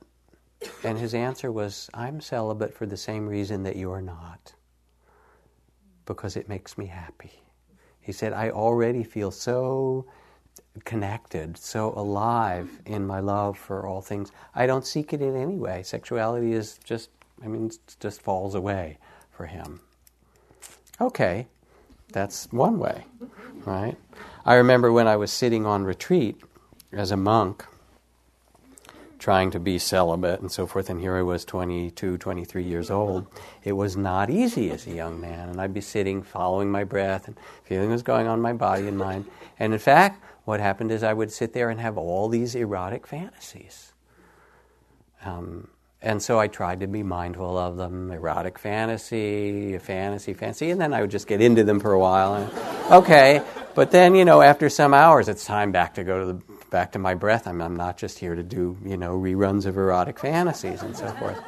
And his answer was, I'm celibate for the same reason that you're not, because it makes me happy. He said, I already feel so connected, so alive in my love for all things. I don't seek it in any way. Sexuality is just, I mean, just falls away for him. Okay, that's one way, right? I remember when I was sitting on retreat as a monk, trying to be celibate and so forth, and here I was 22, 23 years old. It was not easy as a young man, and I'd be sitting, following my breath, and feeling was going on in my body and mind. And in fact, what happened is I would sit there and have all these erotic fantasies. Um, and so I tried to be mindful of them erotic fantasy, fantasy, fantasy, and then I would just get into them for a while. And, okay, but then, you know, after some hours, it's time back to go to the back to my breath. I'm, I'm not just here to do, you know, reruns of erotic fantasies and so forth.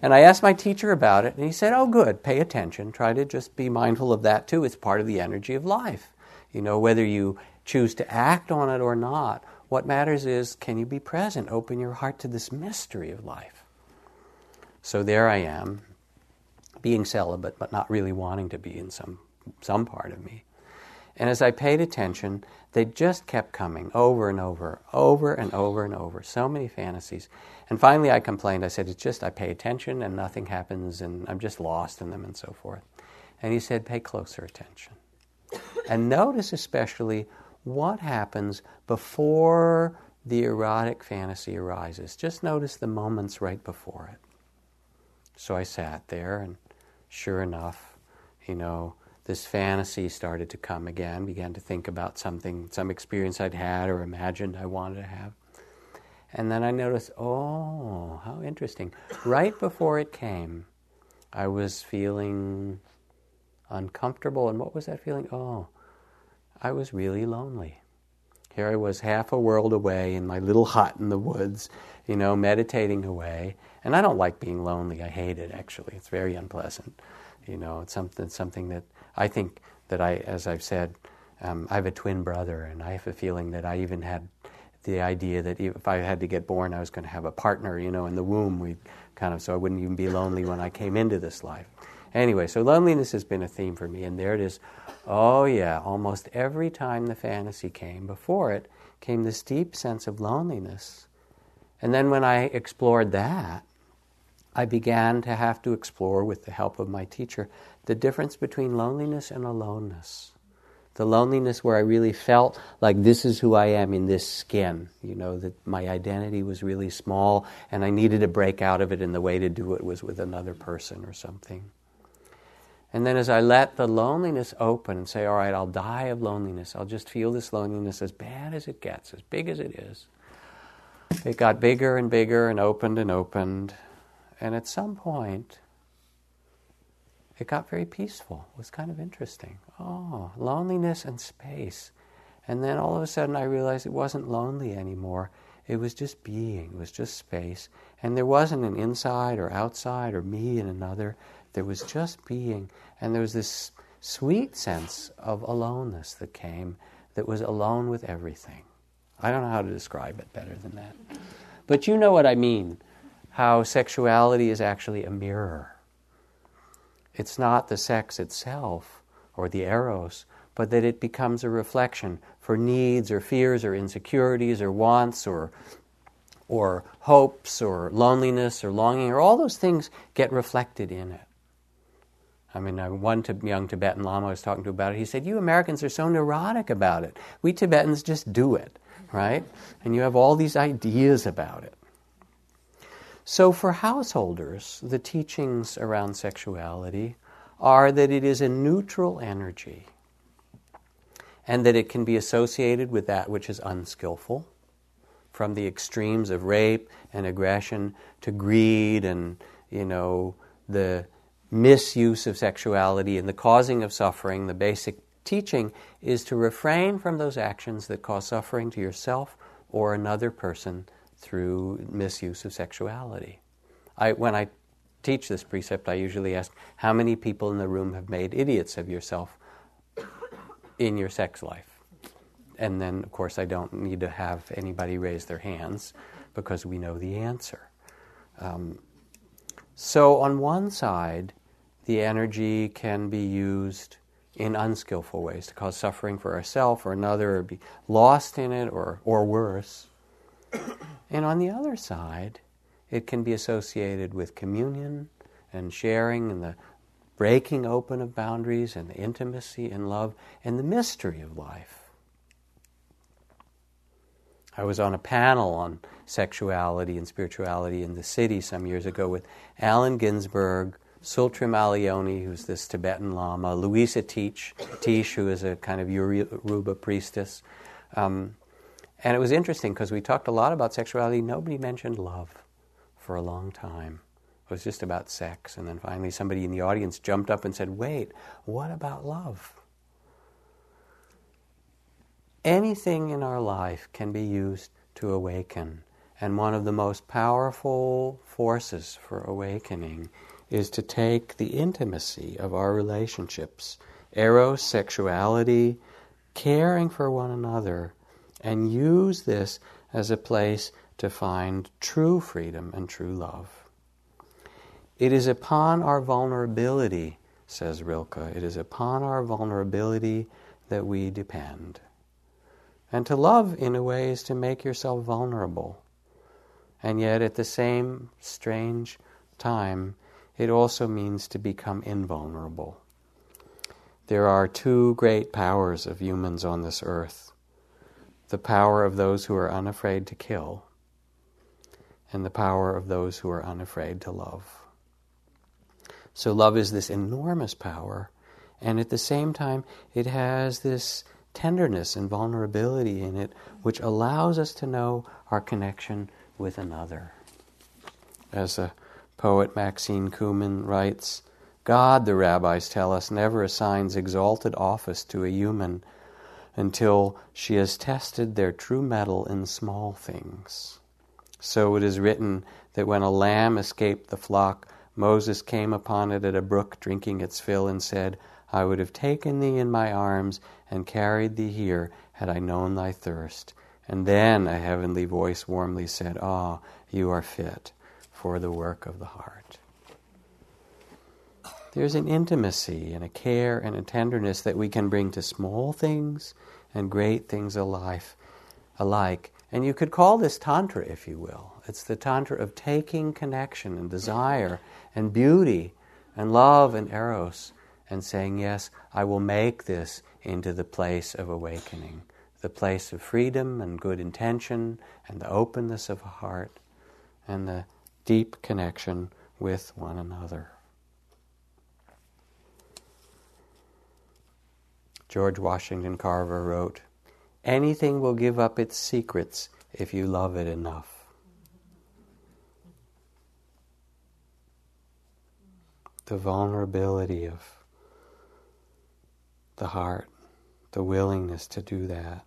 And I asked my teacher about it, and he said, Oh, good, pay attention. Try to just be mindful of that too. It's part of the energy of life. You know, whether you choose to act on it or not, what matters is can you be present? Open your heart to this mystery of life. So there I am, being celibate, but not really wanting to be in some, some part of me. And as I paid attention, they just kept coming over and over, over and over and over. So many fantasies. And finally I complained. I said, It's just I pay attention and nothing happens and I'm just lost in them and so forth. And he said, Pay closer attention. and notice especially what happens before the erotic fantasy arises. Just notice the moments right before it. So I sat there, and sure enough, you know, this fantasy started to come again, began to think about something, some experience I'd had or imagined I wanted to have. And then I noticed, oh, how interesting. Right before it came, I was feeling uncomfortable. And what was that feeling? Oh, I was really lonely. Here I was half a world away in my little hut in the woods, you know, meditating away. And I don't like being lonely. I hate it, actually. It's very unpleasant. You know, it's something, something that I think that I, as I've said, um, I have a twin brother, and I have a feeling that I even had the idea that if I had to get born, I was going to have a partner, you know, in the womb. We kind of, so I wouldn't even be lonely when I came into this life. Anyway, so loneliness has been a theme for me, and there it is. Oh, yeah, almost every time the fantasy came, before it came this deep sense of loneliness. And then when I explored that, I began to have to explore, with the help of my teacher, the difference between loneliness and aloneness. The loneliness where I really felt like this is who I am in this skin, you know, that my identity was really small and I needed to break out of it, and the way to do it was with another person or something. And then as I let the loneliness open and say, all right, I'll die of loneliness, I'll just feel this loneliness as bad as it gets, as big as it is. It got bigger and bigger and opened and opened. And at some point, it got very peaceful. It was kind of interesting. Oh, loneliness and space. And then all of a sudden I realized it wasn't lonely anymore. It was just being, it was just space. And there wasn't an inside or outside or me and another. There was just being. And there was this sweet sense of aloneness that came that was alone with everything. I don't know how to describe it better than that. But you know what I mean how sexuality is actually a mirror. It's not the sex itself or the eros, but that it becomes a reflection for needs or fears or insecurities or wants or or hopes or loneliness or longing or all those things get reflected in it. I mean, uh, one young Tibetan Lama I was talking to about it, he said, You Americans are so neurotic about it. We Tibetans just do it, right? And you have all these ideas about it. So, for householders, the teachings around sexuality are that it is a neutral energy and that it can be associated with that which is unskillful, from the extremes of rape and aggression to greed and, you know, the misuse of sexuality and the causing of suffering. The basic teaching is to refrain from those actions that cause suffering to yourself or another person through misuse of sexuality. I, when I teach this precept, I usually ask how many people in the room have made idiots of yourself in your sex life? And then, of course, I don't need to have anybody raise their hands because we know the answer. Um, so, on one side, the energy can be used in unskillful ways to cause suffering for ourselves or another, or be lost in it, or, or worse. And on the other side, it can be associated with communion and sharing and the breaking open of boundaries and the intimacy and love and the mystery of life. I was on a panel on sexuality and spirituality in the city some years ago with Allen Ginsberg, Tsultrim Allione, who's this Tibetan Lama, Luisah Teach, Teish, who is a kind of Yoruba priestess. Um, and it was interesting because we talked a lot about sexuality. Nobody mentioned love for a long time. It was just about sex. And then finally, somebody in the audience jumped up and said, Wait, what about love? Anything in our life can be used to awaken. And one of the most powerful forces for awakening is to take the intimacy of our relationships, eros, sexuality, caring for one another, and use this as a place to find true freedom and true love. It is upon our vulnerability, says Rilke, it is upon our vulnerability that we depend. And to love, in a way, is to make yourself vulnerable. And yet, at the same strange time, it also means to become invulnerable. There are two great powers of humans on this earth the power of those who are unafraid to kill, and the power of those who are unafraid to love. So, love is this enormous power, and at the same time, it has this tenderness and vulnerability in it, which allows us to know our connection with another. As a Poet Maxine Kumin writes God, the rabbis tell us, never assigns exalted office to a human until she has tested their true mettle in small things. So it is written that when a lamb escaped the flock, Moses came upon it at a brook drinking its fill and said, I would have taken thee in my arms and carried thee here had I known thy thirst. And then a heavenly voice warmly said, Ah, you are fit for the work of the heart. There's an intimacy and a care and a tenderness that we can bring to small things and great things alive, alike. And you could call this Tantra, if you will. It's the Tantra of taking connection and desire and beauty and love and eros and saying, Yes, I will make this into the place of awakening, the place of freedom and good intention and the openness of heart and the deep connection with one another. George Washington Carver wrote, Anything will give up its secrets if you love it enough. The vulnerability of the heart, the willingness to do that.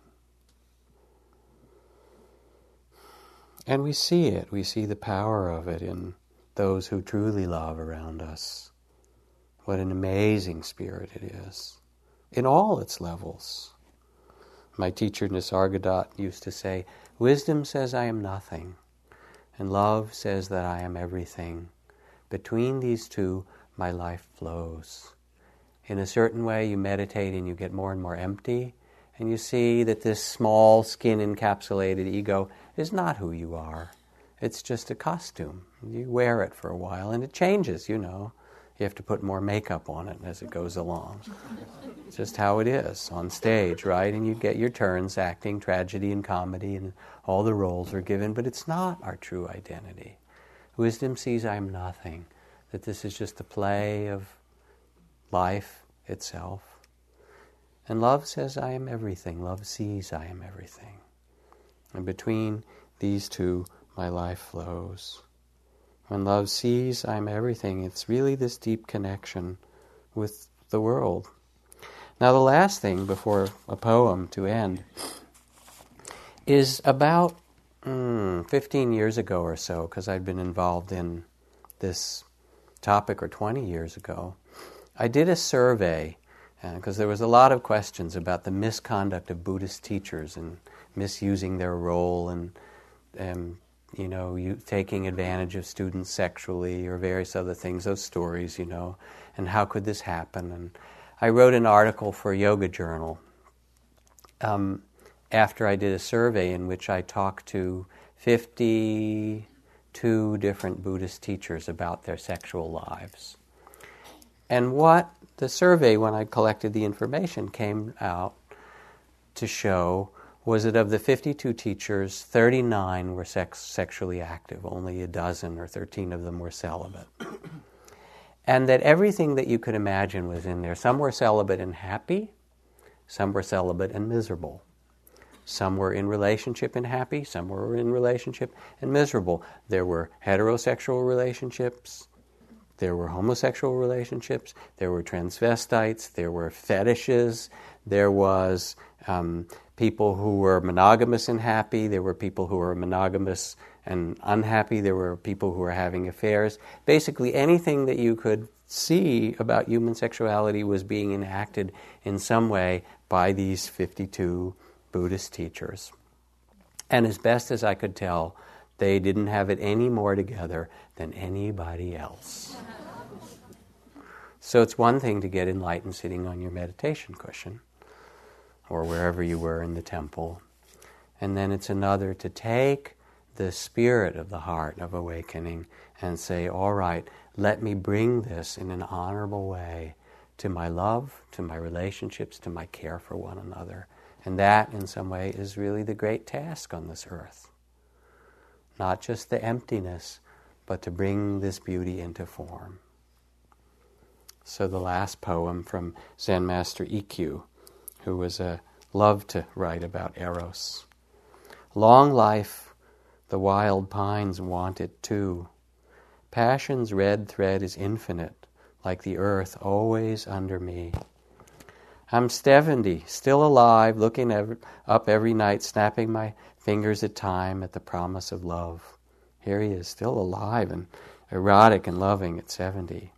And we see it, we see the power of it in those who truly love around us. What an amazing spirit it is in all its levels. My teacher Nisargadatta used to say, Wisdom says I am nothing, and love says that I am everything. Between these two, my life flows. In a certain way, you meditate and you get more and more empty, and you see that this small skin encapsulated ego is not who you are. It's just a costume. You wear it for a while and it changes, you know. You have to put more makeup on it as it goes along. It's just how it is on stage, right? And you get your turns acting tragedy and comedy, and all the roles are given, but it's not our true identity. Wisdom sees I am nothing, that this is just a play of life itself. And love says I am everything. Love sees I am everything. And between these two, my life flows. When love sees I'm everything, it's really this deep connection with the world. Now, the last thing before a poem to end is about mm, 15 years ago or so, because I'd been involved in this topic, or 20 years ago. I did a survey because uh, there was a lot of questions about the misconduct of Buddhist teachers and misusing their role and um, you know you, taking advantage of students sexually or various other things. Those stories, you know, and how could this happen? And I wrote an article for Yoga Journal um, after I did a survey in which I talked to 52 different Buddhist teachers about their sexual lives. And what the survey, when I collected the information, came out to show was that of the 52 teachers, 39 were sex- sexually active, only a dozen or 13 of them were celibate. [CLEARS THROAT] and that everything that you could imagine was in there. Some were celibate and happy, some were celibate and miserable. Some were in relationship and happy, some were in relationship and miserable. There were heterosexual relationships, there were homosexual relationships, there were transvestites, there were fetishes, there was um, people who were monogamous and happy, there were people who were monogamous and unhappy, there were people who were having affairs. Basically, anything that you could see about human sexuality was being enacted in some way by these 52 Buddhist teachers. And as best as I could tell, they didn't have it any more together than anybody else. So it's one thing to get enlightened sitting on your meditation cushion or wherever you were in the temple. And then it's another to take the spirit of the heart of awakening and say, all right, let me bring this in an honorable way to my love, to my relationships, to my care for one another. And that, in some way, is really the great task on this earth not just the emptiness, but to bring this beauty into form. So, the last poem from Zen Master Ikkyu, who was a loved to write about Eros. Long life, the wild pines want it too. Passion's red thread is infinite, like the earth always under me. I'm 70, still alive, looking up every night, snapping my fingers at time at the promise of love. Here he is, still alive and erotic and loving at 70.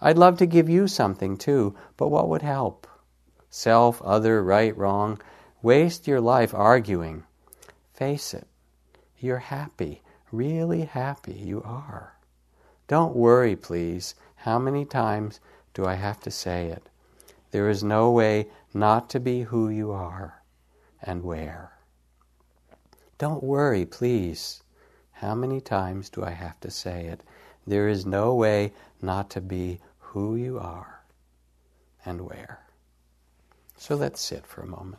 I'd love to give you something too, but what would help? Self, other, right, wrong. Waste your life arguing. Face it. You're happy, really happy. You are. Don't worry, please. How many times do I have to say it? There is no way not to be who you are and where. Don't worry, please. How many times do I have to say it? There is no way not to be who you are and where. So let's sit for a moment.